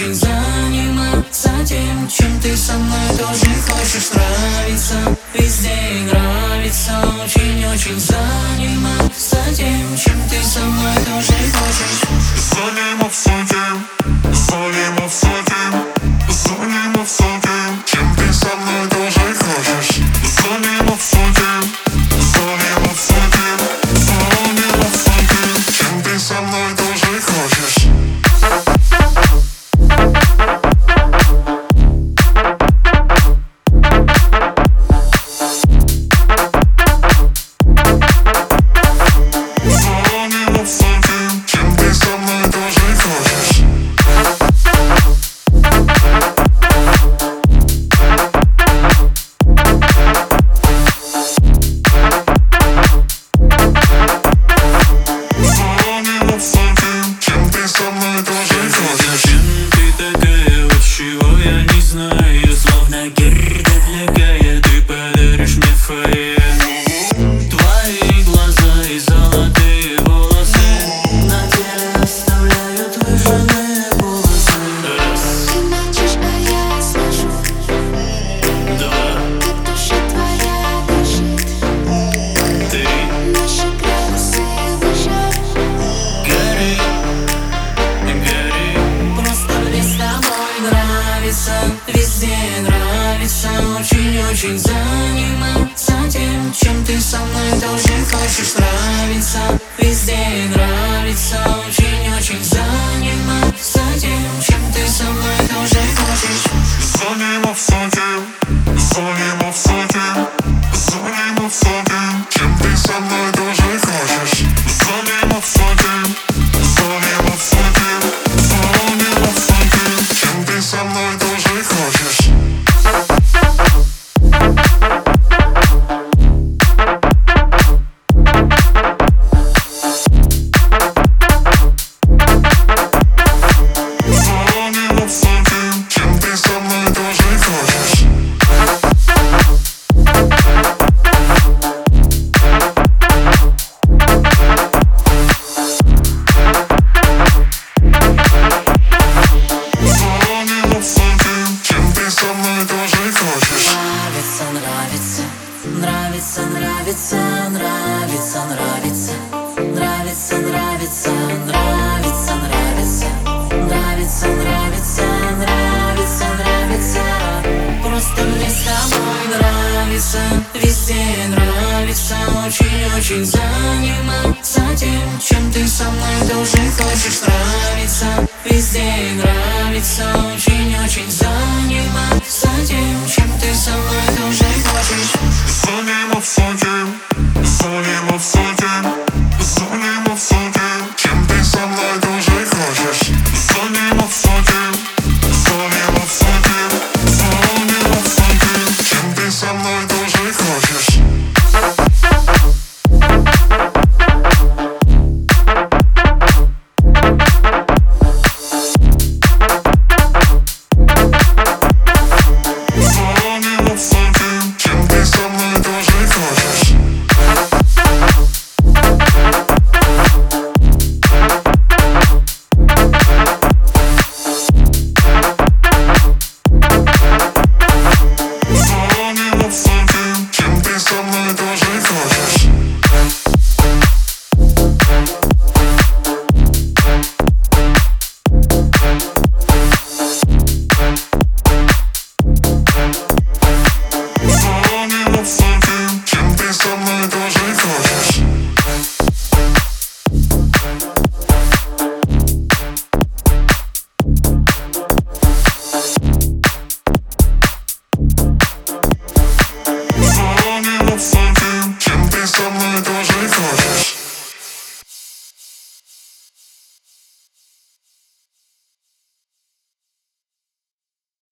Очень заниматься тем, чем ты со мной тоже хочешь нравиться Везде и нравится очень-очень заниматься Очень заниматься тем, чем ты со мной должен. Хочешь нравиться нравится, нравится, нравится, нравится, нравится, нравится, нравится, нравится, нравится, нравится, нравится. Просто мне с тобой нравится, везде нравится, очень-очень занимает. causes